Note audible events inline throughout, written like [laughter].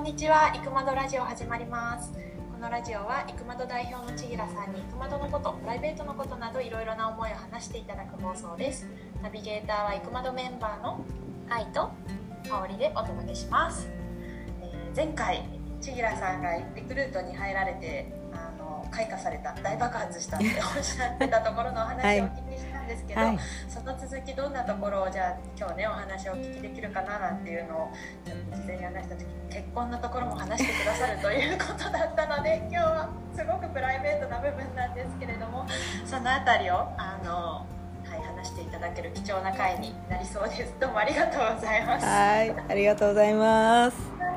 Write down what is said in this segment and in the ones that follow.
んにちは、いくまどラジオ始まります。このラジオは、いくまど代表のちぎらさんに、いくまどのこと、プライベートのことなど、いろいろな思いを話していただく放送です。ナビゲーターは、いくまどメンバーの愛と香りでお届けします。えー前回、ちぎらさんがリクルートに入られて、開花された、大爆発したっておっしゃってたところのお話をお聞きしたんですけど、はい、その続きどんなところをじゃあ今日ねお話をお聞きできるかななんていうのをちょっと事前に話した時結婚のところも話してくださるということだったので [laughs] 今日はすごくプライベートな部分なんですけれどもそのあたりをあの、はい、話していただける貴重な回になりそうです。どうもありがとうございます。はい、ありがとうございます。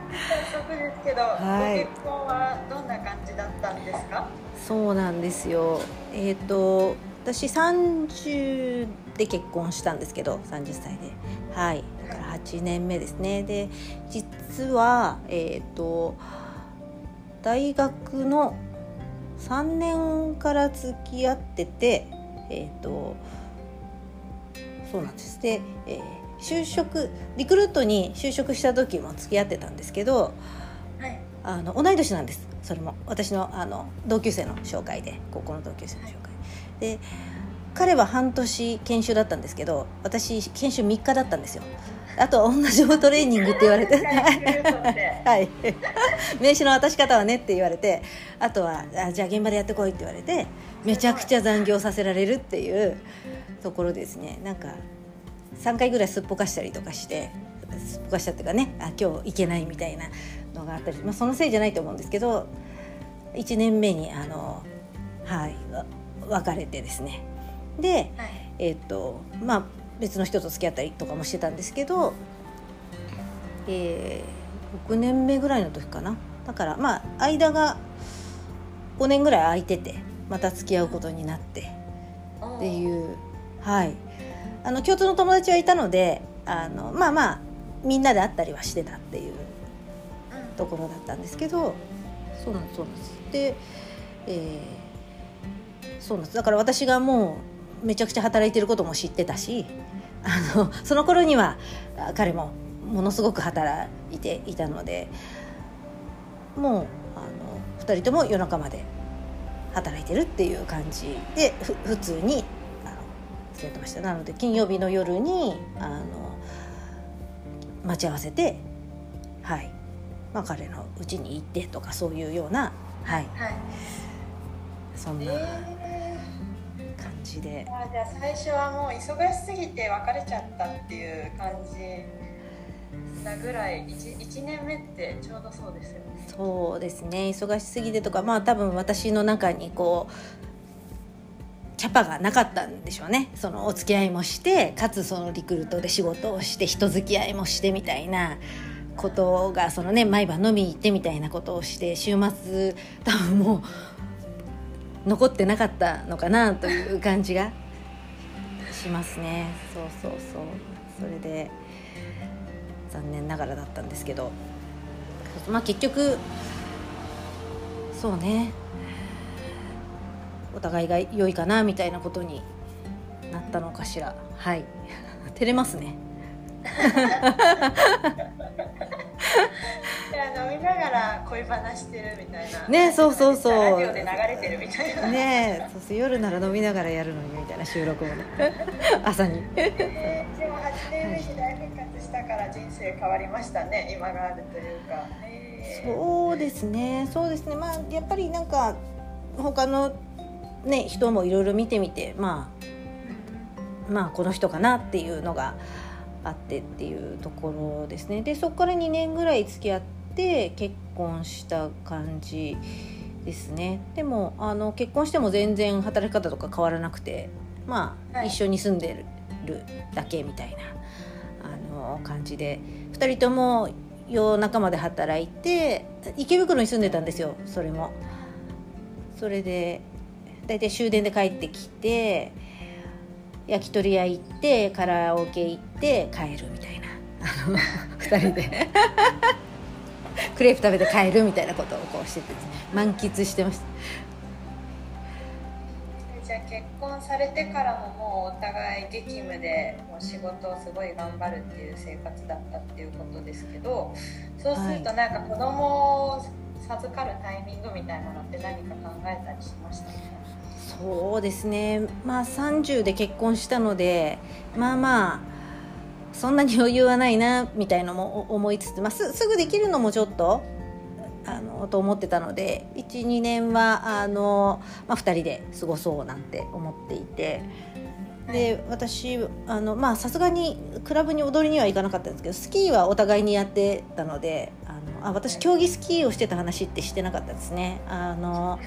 早速ですけど、はいご結婚はどんな感じだったんですか？そうなんですよ。えっ、と私30で結婚したんですけど、30歳で、はい、だから8年目ですね。で、実はえっ、と大学の3年から付き合ってて、えっ、とそうなんです。で、えー就職リクルートに就職した時も付き合ってたんですけど。はい。あの同い年なんです。それも。私のあの同級生の紹介で。高校の同級生の紹介。で彼は半年研修だったんですけど私研修3日だったんですよ。あとは同じトレーニングって言われて。[laughs] はい。名刺の渡し方はねって言われて。あとはあじゃあ現場でやってこいって言われてめちゃくちゃ残業させられるっていうところですね。なんか3回ぐらいすっぽかしたりとかしてすっぽかしたっていうかね。あ今日行けないみたいなのがあったり、まあ、そのせいじゃないと思うんですけど1年目にあのはいわ別れてですね。ではい。えっ、とまあ別の人と付き合ったりとかもしてたんですけど、えー6年目ぐらいの時かな。だからまあ間が5年ぐらい空いててまた付き合うことになってっていうはいあの共通の友達はいたのであのまあまあみんなで会ったりはしてたっていうところだったんですけどそうなんですそうなんです。で、えーそうなんです。だから私がもうめちゃくちゃ働いてることも知ってたしあのその頃にはあ彼もものすごく働いていたのでもうあの2人とも夜中まで働いてるっていう感じでふ普通に付き合ってましたなので金曜日の夜にあの待ち合わせてはい。まあ、彼の家に行ってとかそういうような、はい、はい。そんなえ感じで、ーあじゃあ最初はもう忙しすぎて別れちゃったっていう感じなぐらい 1, 1年目ってちょうどそうですよね。そうですね。忙しすぎてとかまあ多分私の中にこうキャパがなかったんでしょうね。そのお付き合いもしてかつそのリクルートで仕事をして人付き合いもしてみたいなことがそのね毎晩飲みに行ってみたいなことをして週末多分もう残ってなかったのかなという感じがしますね。そうそうそう。それで残念ながらだったんですけど。まあ結局そうね。お互いが良いかなみたいなことになったのかしら。はい。[laughs] 照れますね。飲みながら恋話してるみたいな。ねそうそうそう。ラジオで流れてるみたいな、ねえそうそう夜なら飲みながらやるのにみたいな収録もね。[laughs] 朝に。えーでも8年目に大復活したから人生変わりましたね。今があるというか、え。ーそうですね。そうですね。まあやっぱりなんか他のね人もいろいろ見てみてまあまあこの人かなっていうのがあってっていうところですね。でそこから2年ぐらい付き合って結婚した感じですね。でもあの結婚しても全然働き方とか変わらなくてまあ、はい。一緒に住んでるだけみたいなあの感じで2人とも夜中まで働いて池袋に住んでたんですよそれも。それで大体終電で帰ってきて焼き鳥屋行ってカラオケ行って帰るみたいな。あの2人で。[laughs] クレープ食べて帰るみたいなことをこうしてて満喫してました。じゃあ結婚されてからももうお互い激務でもう仕事をすごい頑張るっていう生活だったっていうことですけどそうするとなんか子供を授かるタイミングみたいなのって何か考えたりしました？そうですね。まあ30で結婚したのでまあまあそんなに余裕はないなみたいのも思いつつ、まあ、すすぐできるのもちょっとあのと思ってたので12年はあの、まあ、2人で過ごそうなんて思っていてで私あのまあさすがにクラブに踊りには行かなかったんですけどスキーはお互いにやってたのであ私競技スキーをしてた話ってしてなかったですね。あの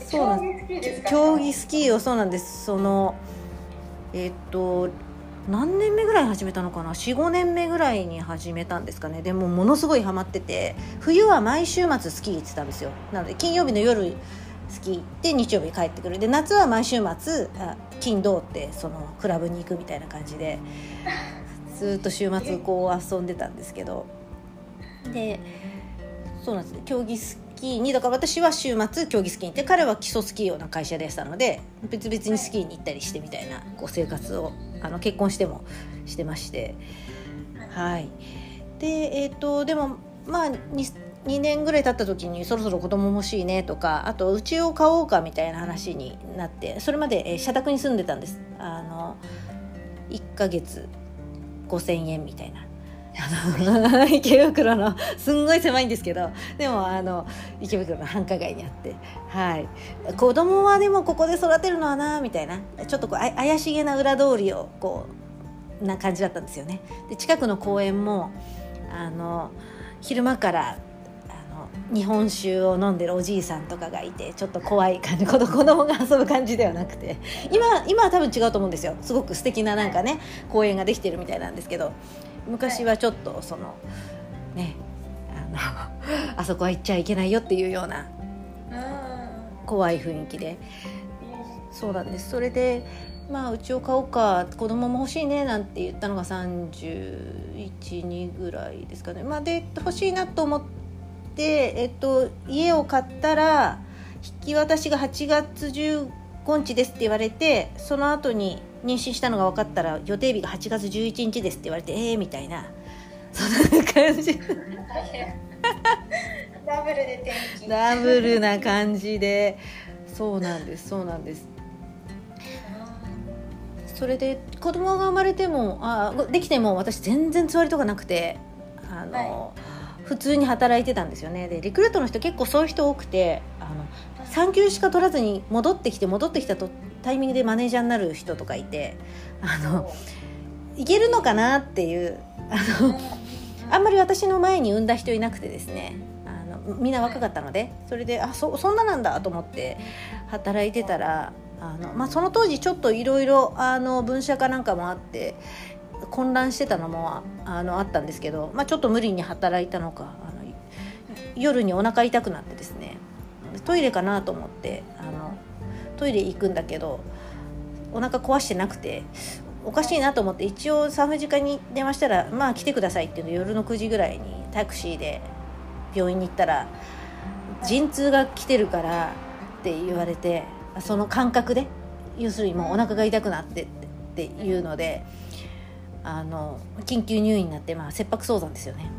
そうなんです。競技スキーをそうなんです。そのえっと何年目ぐらい始めたのかな？45年目ぐらいに始めたんですかね。でもものすごいハマってて冬は毎週末スキー行ってたんですよ。なので金曜日の夜スキー行って日曜日帰ってくる。で夏は毎週末あ金土ってそのクラブに行くみたいな感じでずっと週末こう遊んでたんですけど。でそうなんです競技スキーにだから私は週末競技スキーに行って彼は基礎スキー用の会社でしたので別々にスキーに行ったりしてみたいなこう生活をあの結婚してもしてまして。はい。でえっ、ー、とでもまあ 2, 2年ぐらい経った時にそろそろ子供欲しいねとかあと家を買おうかみたいな話になってそれまで、え社宅に住んでたんです。あの1ヶ月5,000円みたいな。[laughs] 池袋のすんごい狭いんですけどでもあの池袋の繁華街にあって。はい。子供はでもここで育てるのはなみたいな。ちょっとこう怪しげな裏通りをこうな感じだったんですよね。で近くの公園もあの昼間から日本酒を飲んでるおじいさんとかがいてちょっと怖い感じ [laughs] 子供が遊ぶ感じではなくて。今今は多分違うと思うんですよ。すごく素敵ななんかね公園ができてるみたいなんですけど。昔はちょっとそのねあの [laughs] あそこは行っちゃいけないよっていうような怖い雰囲気で。そうなんです。それでまあうちを買おうか子供も欲しいねなんて言ったのが312ぐらいですかね。まあで欲しいなと思って、えっと、家を買ったら引き渡しが8月15日ですって言われてその後に妊娠したのが分かったら予定日が8月11日ですって言われてええー、みたいな。そんな感じ。ダブルで天気。ダブルな感じで。そうなんですそうなんです。それで子供が生まれてもあできても私全然つわりとかなくてあの、はい、普通に働いてたんですよね。でリクルートの人結構そういう人多くてあの産休しか取らずに戻ってきて戻ってきたとタイミングでマネージャーになる人とかいてあのいけるのかなっていうあのあんまり私の前に産んだ人いなくてですね。あのみんな若かったのでそれであそそんななんだと思って働いてたらあの、まあ、その当時ちょっといろいろ分社かなんかもあって混乱してたのもあのあったんですけど、まあ、ちょっと無理に働いたのかあの夜にお腹痛くなってですねトイレかなと思ってあのトイレ行くんだけどお腹壊してなくておかしいなと思って一応産婦人科に電話したら「まあ来てください」っていうの夜の9時ぐらいにタクシーで病院に行ったら「陣痛が来てるから」って言われてその感覚で要するにもうお腹が痛くなってっていうのであの緊急入院になって、まあ、切迫早産ですよね。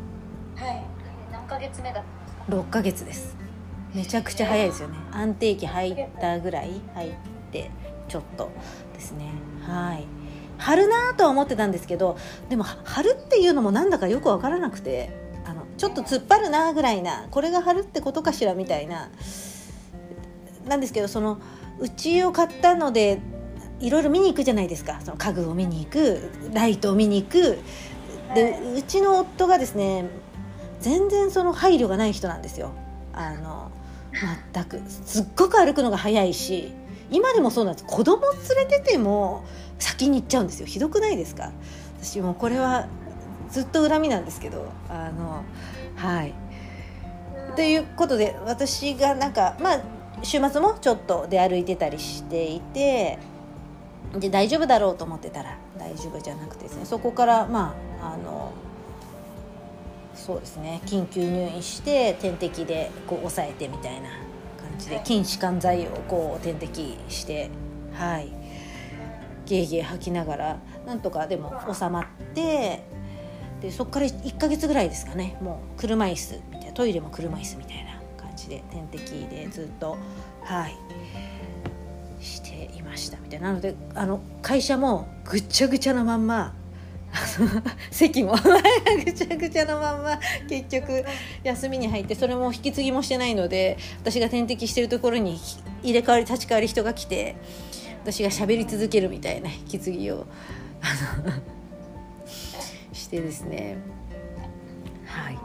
はい。何ヶ月目だったんですか？6ヶ月です。めちゃくちゃ早いですよね。安定期入ったぐらい入ってちょっとですね。はい。貼るなとは思ってたんですけどでも貼るっていうのもなんだかよく分からなくてあのちょっと突っ張るなぐらいなこれが貼るってことかしらみたいななんですけどそのうちを買ったのでいろいろ見に行くじゃないですか。その家具を見に行くライトを見に行く。でうちの夫がですね全然その配慮がない人なんですよ。あの全く。すっごく歩くのが早いし今でもそうなんです。子供連れてても先に行っちゃうんですよ。ひどくないですか？私もこれはずっと恨みなんですけどあのはい。ということで私がなんかまあ週末もちょっと出歩いてたりしていてで大丈夫だろうと思ってたら大丈夫じゃなくてですねそこからまああのそうですね緊急入院して点滴でこう抑えてみたいな感じで筋弛緩剤をこう点滴してはい。ゲーゲー吐きながらなんとかでも収まってでそこから1か月ぐらいですかねもう車椅子みたいなトイレも車椅子みたいな感じで点滴でずっとはい。していましたみたいな。なのであの会社もぐっちゃぐちゃなまんま [laughs] 席もぐちゃぐちゃのまんま結局休みに入ってそれも引き継ぎもしてないので私が点滴してるところに入れ替わり立ち替わり人が来て私が喋り続けるみたいな引き継ぎをしてですね。はい。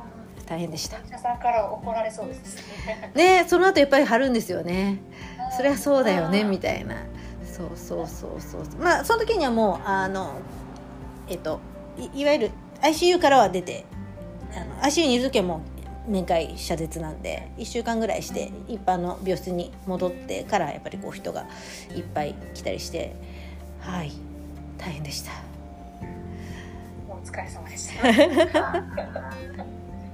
大変でした。社さんから怒られそうですね。その後やっぱり貼るんですよねそりゃそうだよねみたいな。そうそうそうそう。まあその時にはもうあのえっといいわゆる ICU からは出てあの ICU にいる時はもう面会謝絶なんで1週間ぐらいして一般の病室に戻ってからやっぱりこう人がいっぱい来たりしてはい。大変でした。お疲れ様でした。[laughs]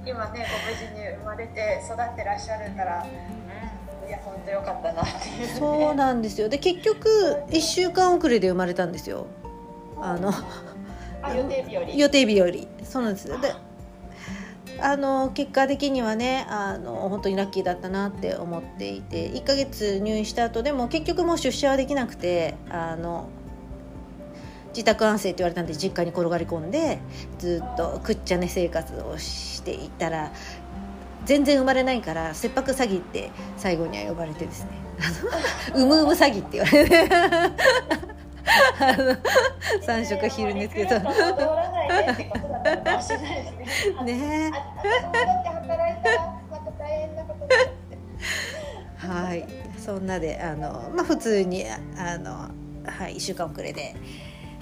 今ねご無事に生まれて育ってらっしゃるから、うん、いや本当よかったなっていう、ね、そうなんですよ。で結局1週間遅れで生まれたんですよ。あの予定日より予定日よりそうなんですであの結果的にはねあの本当にラッキーだったなって思っていて1ヶ月入院した後でも結局もう出社はできなくてあの自宅安静って言われたんで実家に転がり込んでずっとくっちゃね生活をしていたら全然生まれないから切迫詐欺って最後には呼ばれてですね「うむうむ詐欺」って言われてあの三食昼寝ですけど。ね。はい、そんなであのまあ普通にあのはい一週間遅れで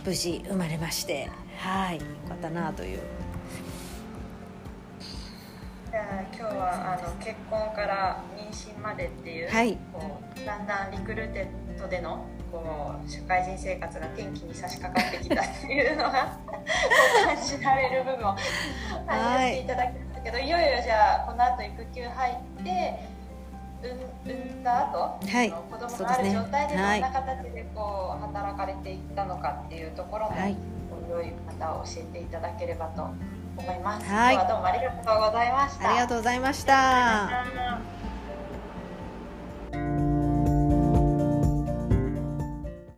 無事生まれましてはいよかったなという。じゃあ今日はあの結婚から妊娠までっていう,、はい、こうだんだんリクルーテッドでのこう社会人生活が転機に差し掛かってきたっていうのが感じられる部分を感じていただきましたけど、はい、いよいよじゃあこの後育休入って産んだ後、はい、子供がある状態でどんな形でこう働かれていったのかっていうところも、はい、おいまた教えていただければと思います。はい、今日はどうもありがとうございました。ありがとうございました。